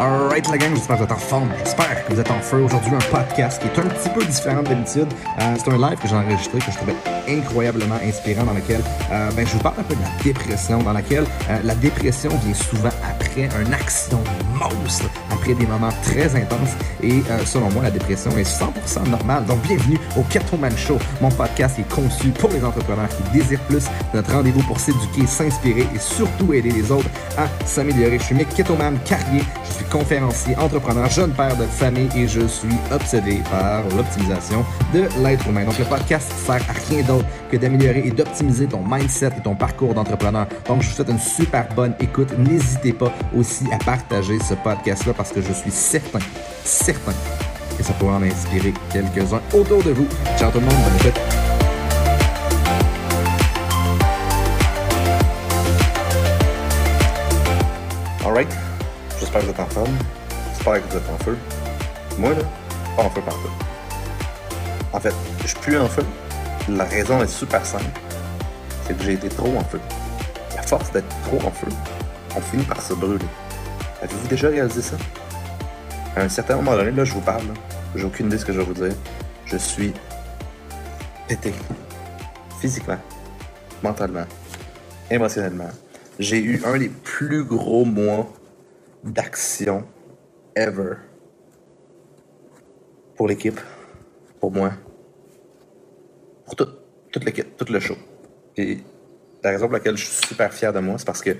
Alright la gang, j'espère que vous êtes en forme, j'espère que vous êtes en feu. Aujourd'hui, un podcast qui est un petit peu différent d'habitude. Euh, c'est un live que j'ai enregistré, que je trouvais incroyablement inspirant, dans lequel euh, ben, je vous parle un peu de la dépression, dans laquelle euh, la dépression vient souvent après un accident monstre, après des moments très intenses. Et euh, selon moi, la dépression est 100% normale. Donc bienvenue au Keto Man Show, mon podcast est conçu pour les entrepreneurs qui désirent plus, notre rendez-vous pour s'éduquer, s'inspirer et surtout aider les autres à s'améliorer. Je suis Mick Ketoman Carrier, conférencier, entrepreneur, jeune père de famille et je suis obsédé par l'optimisation de l'être humain. Donc le podcast sert à rien d'autre que d'améliorer et d'optimiser ton mindset et ton parcours d'entrepreneur. Donc je vous souhaite une super bonne écoute. N'hésitez pas aussi à partager ce podcast-là parce que je suis certain, certain que ça pourra en inspirer quelques-uns autour de vous. Ciao tout le monde, bonne écoute. Alright, j'espère que vous êtes en forme. J'espère que vous êtes en feu. Moi, là, pas en feu partout. En fait, je suis plus en feu. La raison est super simple. C'est que j'ai été trop en feu. Et à force d'être trop en feu, on finit par se brûler. Avez-vous déjà réalisé ça? À un certain moment donné, là, je vous parle, j'ai aucune idée de ce que je vais vous dire. Je suis pété. Physiquement, mentalement, émotionnellement. J'ai eu un des plus gros mois d'action ever pour l'équipe, pour moi, pour tout, toute l'équipe, tout le show. Et la raison pour laquelle je suis super fier de moi, c'est parce que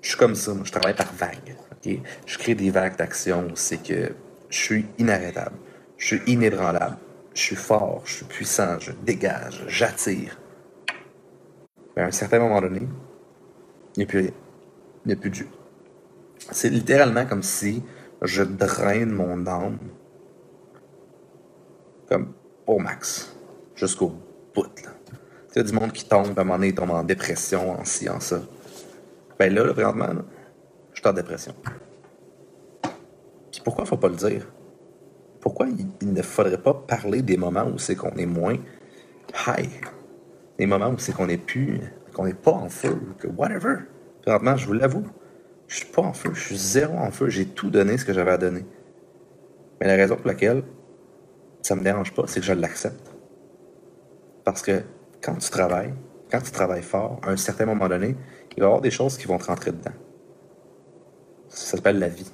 je suis comme ça, moi, je travaille par vagues. ok? Je crée des vagues d'action, c'est que je suis inarrêtable, je suis inébranlable, je suis fort, je suis puissant, je dégage, j'attire. Mais à un certain moment donné, il n'y a plus rien. Il n'y a plus de. C'est littéralement comme si je draine mon âme comme au max, jusqu'au bout. Tu sais, du monde qui tombe, à un moment donné, tombe en dépression, en ci, en ça. Ben là, là présentement, je suis en dépression. Puis pourquoi faut pas le dire? Pourquoi il, il ne faudrait pas parler des moments où c'est qu'on est moins high? Des moments où c'est qu'on est plus, qu'on n'est pas en feu, que whatever. Présentement, je vous l'avoue, je suis pas en feu, je suis zéro en feu, j'ai tout donné ce que j'avais à donner. Mais la raison pour laquelle ça me dérange pas, c'est que je l'accepte. Parce que quand tu travailles, quand tu travailles fort, à un certain moment donné, il va y avoir des choses qui vont te rentrer dedans. Ça s'appelle la vie.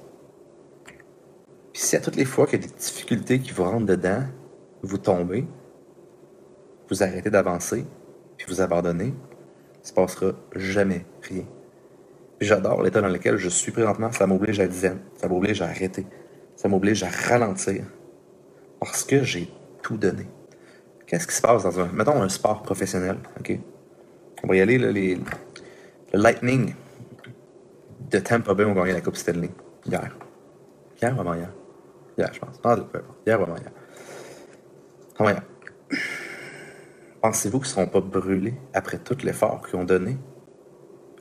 Puis si à toutes les fois qu'il y a des difficultés qui vous rentrent dedans, vous tombez, vous arrêtez d'avancer, puis vous abandonnez, il se passera jamais rien. J'adore l'état dans lequel je suis présentement. Ça m'oblige à être zen. Ça m'oblige à arrêter. Ça m'oblige à ralentir. Parce que j'ai tout donné. Qu'est-ce qui se passe dans un, mettons, un sport professionnel, OK? On va y aller, là, les, le Lightning de Tampa Bay ont gagné la Coupe Stanley hier. Hier ou avant hier? Hier, je pense. Ah, peu. Hier ou hier. Avant hier. Pensez-vous qu'ils ne seront pas brûlés après tout l'effort qu'ils ont donné?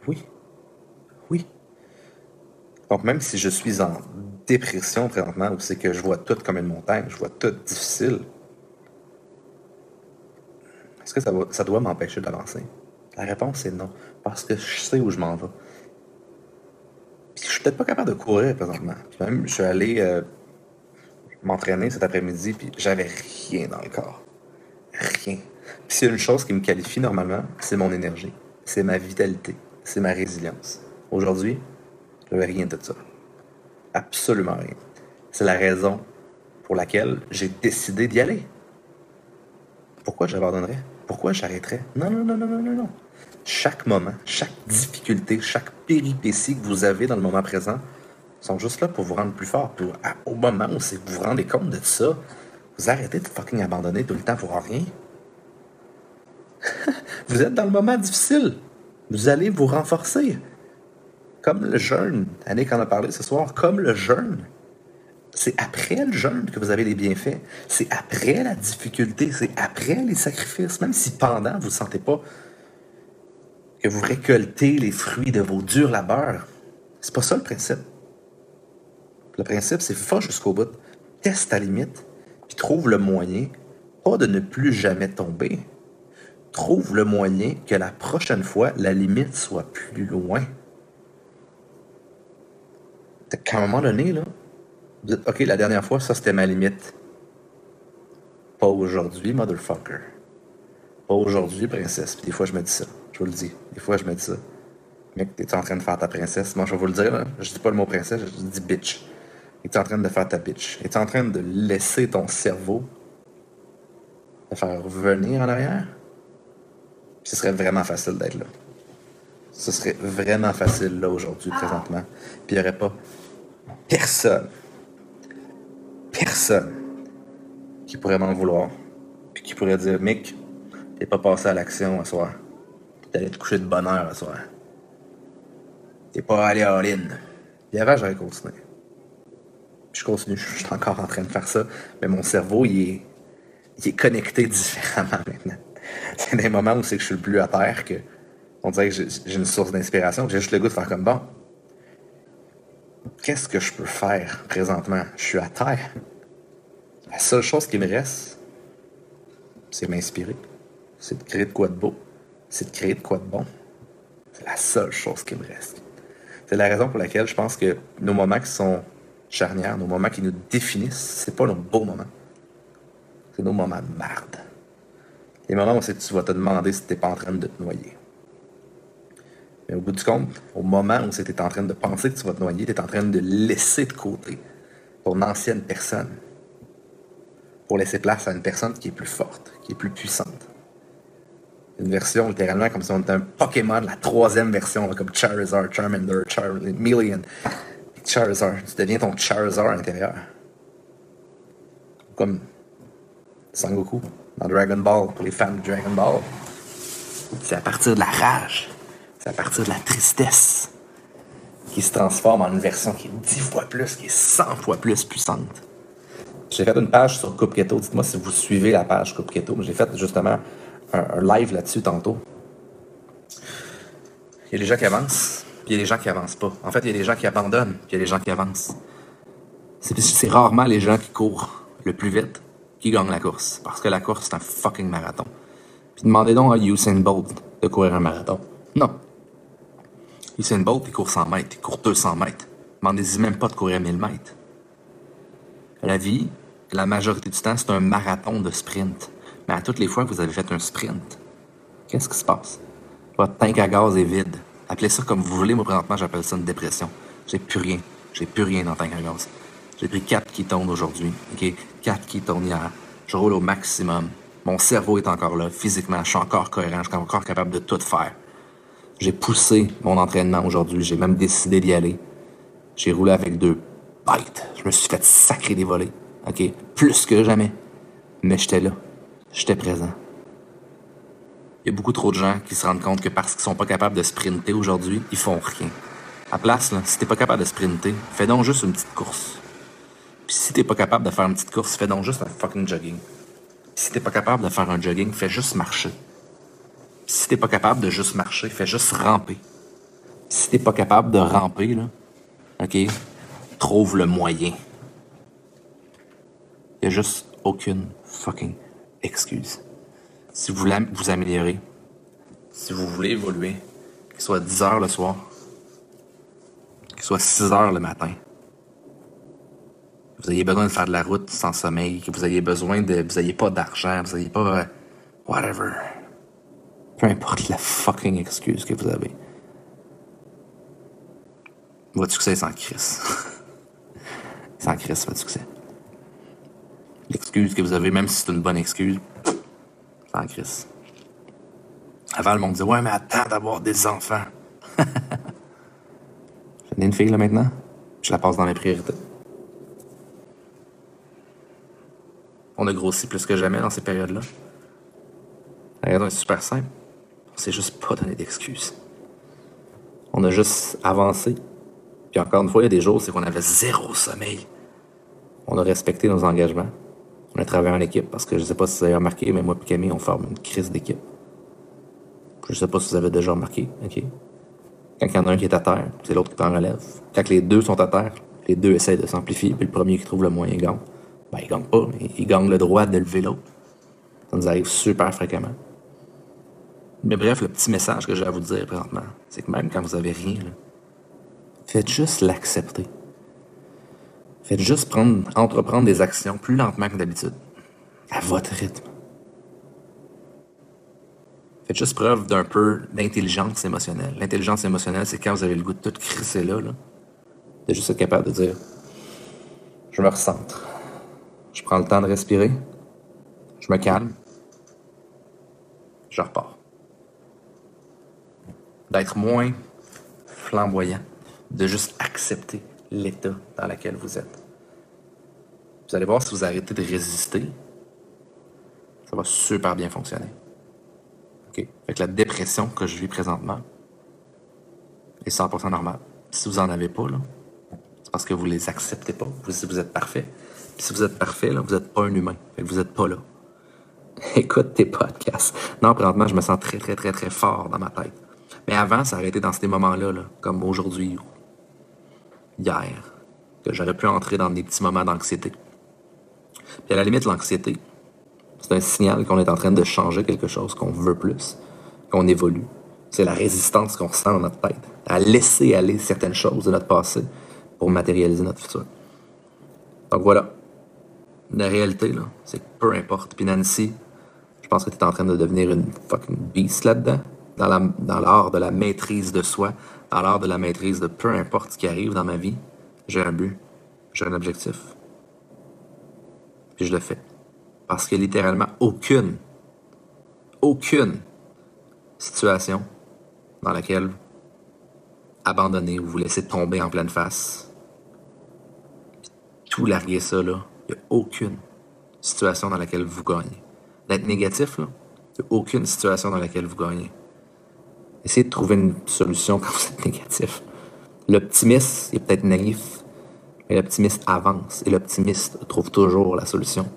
Oui. Oui. Donc, même si je suis en dépression présentement, où c'est que je vois tout comme une montagne, je vois tout difficile, est-ce que ça, ça doit m'empêcher d'avancer? La réponse est non. Parce que je sais où je m'en vais. Puis je suis peut-être pas capable de courir présentement. Même, je suis allé euh, m'entraîner cet après-midi, puis j'avais rien dans le corps. Rien. Puis s'il y a une chose qui me qualifie normalement, c'est mon énergie. C'est ma vitalité. C'est ma résilience. Aujourd'hui, je n'avais rien de ça. Absolument rien. C'est la raison pour laquelle j'ai décidé d'y aller. Pourquoi j'abandonnerais? Pourquoi j'arrêterais? Non, non, non, non, non, non, non. Chaque moment, chaque difficulté, chaque péripétie que vous avez dans le moment présent sont juste là pour vous rendre plus fort. Au moment où vous vous rendez compte de ça, vous arrêtez de fucking abandonner tout le temps pour rien. vous êtes dans le moment difficile. Vous allez vous renforcer. Comme le jeûne. Annick en a parlé ce soir. Comme le jeûne. C'est après le jeûne que vous avez les bienfaits. C'est après la difficulté. C'est après les sacrifices. Même si pendant, vous ne sentez pas que vous récoltez les fruits de vos durs labeurs. C'est pas ça le principe. Le principe, c'est va jusqu'au bout. Teste ta limite. Puis trouve le moyen, pas de ne plus jamais tomber. Trouve le moyen que la prochaine fois, la limite soit plus loin. Fait qu'à un moment donné, là, Vous dites, OK, la dernière fois, ça, c'était ma limite. Pas aujourd'hui, motherfucker. Pas aujourd'hui, princesse. Puis des fois, je me dis ça. Je vous le dis. Des fois, je me dis ça. Mec, t'es en train de faire ta princesse? Moi, je vais vous le dire, là. Je dis pas le mot princesse, je dis bitch. Es-tu en train de faire ta bitch? Es-tu en train de laisser ton cerveau te faire revenir en arrière? ce serait vraiment facile d'être là. Ce serait vraiment facile là aujourd'hui, présentement. Puis il n'y aurait pas personne, personne qui pourrait m'en vouloir. Puis qui pourrait dire, Mick, t'es pas passé à l'action ce soir. T'es allé te coucher de bonne heure ce soir. T'es pas allé à all-in. Puis avant, j'aurais continué. Puis je continue, je suis encore en train de faire ça. Mais mon cerveau, il est, il est connecté différemment maintenant. C'est des moments où c'est que je suis le plus à terre que on dirait que j'ai une source d'inspiration. J'ai juste le goût de faire comme bon. Qu'est-ce que je peux faire présentement? Je suis à terre. La seule chose qui me reste, c'est m'inspirer. C'est de créer de quoi de beau. C'est de créer de quoi de bon. C'est la seule chose qui me reste. C'est la raison pour laquelle je pense que nos moments qui sont charnières, nos moments qui nous définissent, c'est pas nos beaux moments. C'est nos moments de merde. Les moments où tu vas te demander si t'es pas en train de te noyer. Mais au bout du compte, au moment où tu en train de penser que tu vas te noyer, tu es en train de laisser de côté ton ancienne personne pour laisser place à une personne qui est plus forte, qui est plus puissante. Une version littéralement comme si on était un Pokémon, la troisième version, comme Charizard, Charmander, Charmeleon. Charizard, tu deviens ton Charizard à l'intérieur. Comme Sangoku dans Dragon Ball, pour les fans de Dragon Ball. C'est à partir de la rage c'est à partir de la tristesse qui se transforme en une version qui est dix fois plus, qui est 100 fois plus puissante. J'ai fait une page sur Coupe Keto. Dites-moi si vous suivez la page Coupe Keto. J'ai fait justement un, live là-dessus tantôt. Il y a des gens qui avancent, puis il y a des gens qui avancent pas. En fait, il y a des gens qui abandonnent, puis il y a des gens qui avancent. C'est rarement les gens qui courent le plus vite qui gagnent la course. Parce que la course, c'est un fucking marathon. Puis demandez donc à Usain Bolt de courir un marathon. Non, Usain Bolt, il court 100 mètres, il court 200 mètres. Demandez-y même pas de courir 1000 mètres. La vie, la majorité du temps, c'est un marathon de sprint. Mais à toutes les fois que vous avez fait un sprint, qu'est-ce qui se passe? Votre tank à gaz est vide. Appelez ça comme vous voulez. Moi, présentement, j'appelle ça une dépression. J'ai plus rien. J'ai plus rien dans le tank à gaz. J'ai pris 4 ketones aujourd'hui. OK? 4 ketones hier. Je roule au maximum. Mon cerveau est encore là. Physiquement, je suis encore cohérent. Je suis encore capable de tout faire. J'ai poussé mon entraînement aujourd'hui. J'ai même décidé d'y aller. J'ai roulé avec deux bites. Je me suis fait sacrer des volets. OK? Plus que jamais. Mais j'étais là. J'étais présent. Il y a beaucoup trop de gens qui se rendent compte que parce qu'ils sont pas capables de sprinter aujourd'hui, ils font rien. À place, là, si t'es pas capable de sprinter, fais donc juste une petite course. Puis si t'es pas capable de faire une petite course, fais donc juste un fucking jogging. Puis si t'es pas capable de faire un jogging, fais juste marcher. Si t'es pas capable de juste marcher, fais juste ramper. Si t'es pas capable de ramper, là, OK, trouve le moyen. Il a juste aucune fucking excuse. Si vous voulez vous améliorer, si vous voulez évoluer, qu'il soit 10 heures le soir, qu'il soit 6 heures le matin, vous ayez besoin de faire de la route sans sommeil, que vous ayez besoin de. Vous n'ayez pas d'argent, vous n'ayez pas. Euh, whatever. Peu importe la fucking excuse que vous avez. Votre succès est sans crise. sans crise, votre succès. L'excuse que vous avez, même si c'est une bonne excuse, sans crise. Avant, le monde disait Ouais, mais attends d'avoir des enfants. J'ai une fille là maintenant. Je la passe dans mes priorités. On a grossi plus que jamais dans ces périodes-là. La raison est super simple. On s'est juste pas donné d'excuses. On a juste avancé. Puis encore une fois, il y a des jours, c'est qu'on avait zéro sommeil. On a respecté nos engagements. On a travaillé en équipe parce que je sais pas si vous avez remarqué, mais moi et Camille, on forme une crise d'équipe. Je sais pas si vous avez déjà remarqué, OK? Quand il y en a un qui est à terre, c'est l'autre qui t'en relève. Quand les deux sont à terre, les deux essayent de s'amplifier, puis le premier qui trouve le moyen gagne. Ben, il gagne pas, mais il gagne le droit de lever l'autre. Ça nous arrive super fréquemment. Mais bref, le petit message que j'ai à vous dire présentement, c'est que même quand vous avez rien, faites juste l'accepter. Faites juste prendre, entreprendre des actions plus lentement que d'habitude. À votre rythme. Faites juste preuve d'un peu d'intelligence émotionnelle. L'intelligence émotionnelle, c'est quand vous avez le goût de tout crisser là, là. De juste être capable de dire Je me recentre. Je prends le temps de respirer. Je me calme. Je repars. D'être moins flamboyant. De juste accepter l'état dans lequel vous êtes. Vous allez voir si vous arrêtez de résister, ça va super bien fonctionner. OK? La dépression que je vis présentement est 100% normale. Si vous en avez pas, là, c'est parce que vous les acceptez pas. Vous, vous êtes parfait. Puis si vous êtes parfait, là, vous n'êtes pas un humain. Fait vous n'êtes pas là. Écoute tes podcasts. Non, présentement, je me sens très, très, très, très fort dans ma tête. Mais avant, ça aurait été dans ces moments-là, là, comme aujourd'hui hier, que j'aurais pu entrer dans des petits moments d'anxiété. Puis à la limite, l'anxiété, c'est un signal qu'on est en train de changer quelque chose, qu'on veut plus, qu'on évolue. C'est la résistance qu'on ressent dans notre tête à laisser aller certaines choses de notre passé pour matérialiser notre futur. Donc voilà. La réalité, là, c'est que peu importe. Puis Nancy, je pense que tu es en train de devenir une fucking beast là-dedans, dans l'art de la maîtrise de soi, dans l'art de la maîtrise de peu importe ce qui arrive dans ma vie, j'ai un but, j'ai un objectif. Puis je le fais. Parce que littéralement, aucune, aucune situation dans laquelle abandonner ou vous laisser tomber en pleine face, tout larguer ça, là, il n'y a aucune situation dans laquelle vous gagnez. D'être négatif, il n'y a aucune situation dans laquelle vous gagnez. Essayez de trouver une solution quand vous êtes négatif. L'optimiste est peut-être naïf, mais l'optimiste avance et l'optimiste trouve toujours la solution.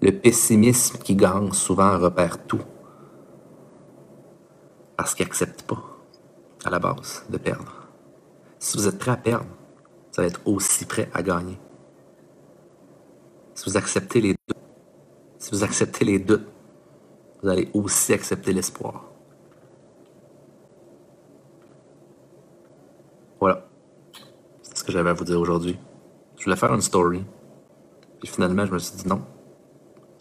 Le pessimisme qui gagne souvent repère tout. Parce qu'il n'accepte pas, à la base, de perdre. Si vous êtes prêt à perdre, vous allez être aussi prêt à gagner. Si vous acceptez les doutes, si vous acceptez les vous allez aussi accepter l'espoir. Voilà. C'est ce que j'avais à vous dire aujourd'hui. Je voulais faire une story. Puis finalement, je me suis dit non.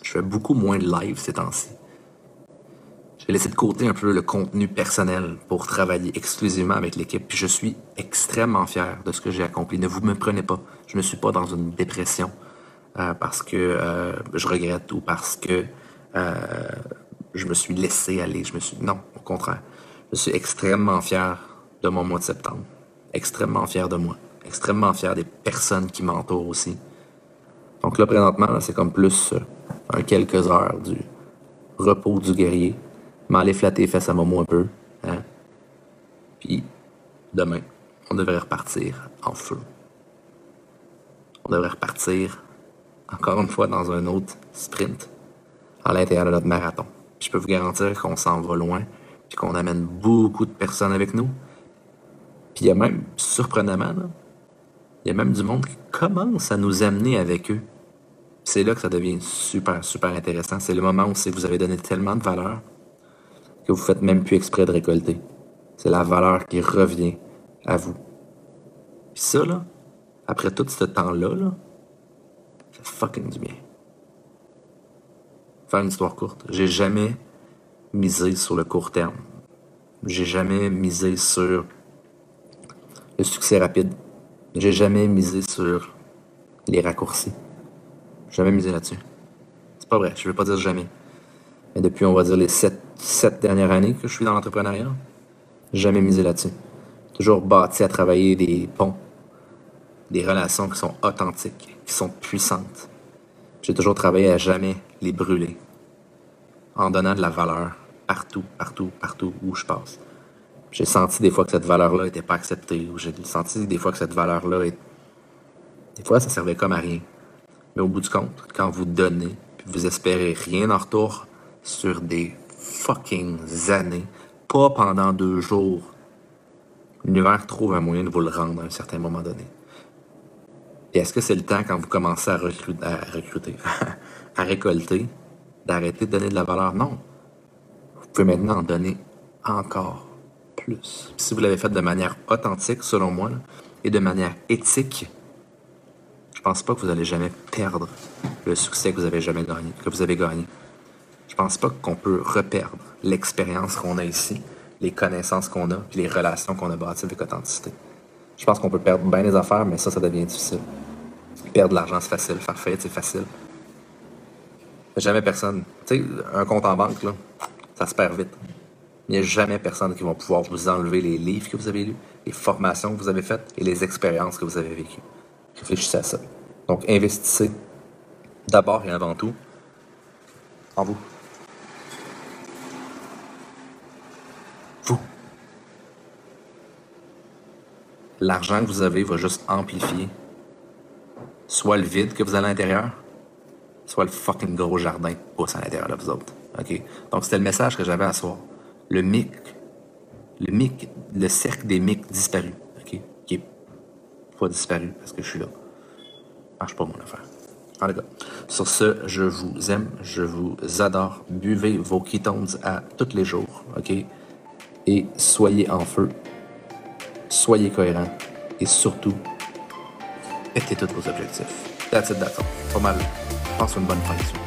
Je fais beaucoup moins de live ces temps-ci. J'ai laissé de côté un peu le contenu personnel pour travailler exclusivement avec l'équipe. Puis je suis extrêmement fier de ce que j'ai accompli. Ne vous me prenez pas. Je ne suis pas dans une dépression euh, parce que euh, je regrette ou parce que euh, je me suis laissé aller. Je me suis non, au contraire. Je suis extrêmement fier de mon mois de septembre extrêmement fier de moi, extrêmement fier des personnes qui m'entourent aussi. Donc là, présentement, c'est comme plus euh, un quelques heures du repos du guerrier. M'aller flatter les fesses à Momo un peu. Hein? Puis, demain, on devrait repartir en feu. On devrait repartir, encore une fois, dans un autre sprint à l'intérieur de notre marathon. je peux vous garantir qu'on s'en va loin, puis qu'on amène beaucoup de personnes avec nous. Puis il y a même, surprenamment, il y a même du monde qui commence à nous amener avec eux. C'est là que ça devient super, super intéressant. C'est le moment où vous avez donné tellement de valeur que vous faites même plus exprès de récolter. C'est la valeur qui revient à vous. Puis ça, là, après tout ce temps-là, là, ça fucking du bien. Faire une histoire courte. J'ai jamais misé sur le court terme. J'ai jamais misé sur le succès rapide. J'ai jamais misé sur les raccourcis. Jamais misé là-dessus. C'est pas vrai, je veux pas dire jamais. Mais depuis, on va dire, les sept, sept dernières années que je suis dans l'entrepreneuriat, jamais misé là-dessus. Toujours bâti à travailler des ponts, des relations qui sont authentiques, qui sont puissantes. J'ai toujours travaillé à jamais les brûler, en donnant de la valeur partout, partout, partout où je passe. J'ai senti des fois que cette valeur-là n'était pas acceptée, ou j'ai senti des fois que cette valeur-là, est... des fois, ça servait comme à rien. Mais au bout du compte, quand vous donnez, puis vous espérez rien en retour sur des fucking années, pas pendant deux jours, l'univers trouve un moyen de vous le rendre à un certain moment donné. Et est-ce que c'est le temps, quand vous commencez à recruter, à, recruter, à récolter, d'arrêter de donner de la valeur? Non. Vous pouvez maintenant en donner encore si vous l'avez fait de manière authentique, selon moi, et de manière éthique, je pense pas que vous allez jamais perdre le succès que vous avez jamais gagné, que vous avez gagné. Je pense pas qu'on peut reperdre l'expérience qu'on a ici, les connaissances qu'on a, puis les relations qu'on a bâties avec authenticité. Je pense qu'on peut perdre bien les affaires, mais ça, ça devient difficile. Perdre de l'argent, c'est facile. Faire faillite, c'est facile. Jamais personne. Tu sais, un compte en banque, là, ça se perd vite. Il n'y a jamais personne qui va pouvoir vous enlever les livres que vous avez lus, les formations que vous avez faites et les expériences que vous avez vécues. Réfléchissez à ça. Donc, investissez d'abord et avant tout en vous. Vous. L'argent que vous avez va juste amplifier soit le vide que vous avez à l'intérieur, soit le fucking gros jardin qui pousse à l'intérieur de vous autres. Donc, c'était le message que j'avais à soir. Le mic, le mic, le cercle des mics disparu. OK? Qui est pas disparu parce que je suis là. Marche pas mon affaire. En tout sur ce, je vous aime, je vous adore. Buvez vos ketones à tous les jours, OK? Et soyez en feu, soyez cohérents et surtout, mettez tous vos objectifs. That's it, that's all. Pas mal. Passe une bonne fin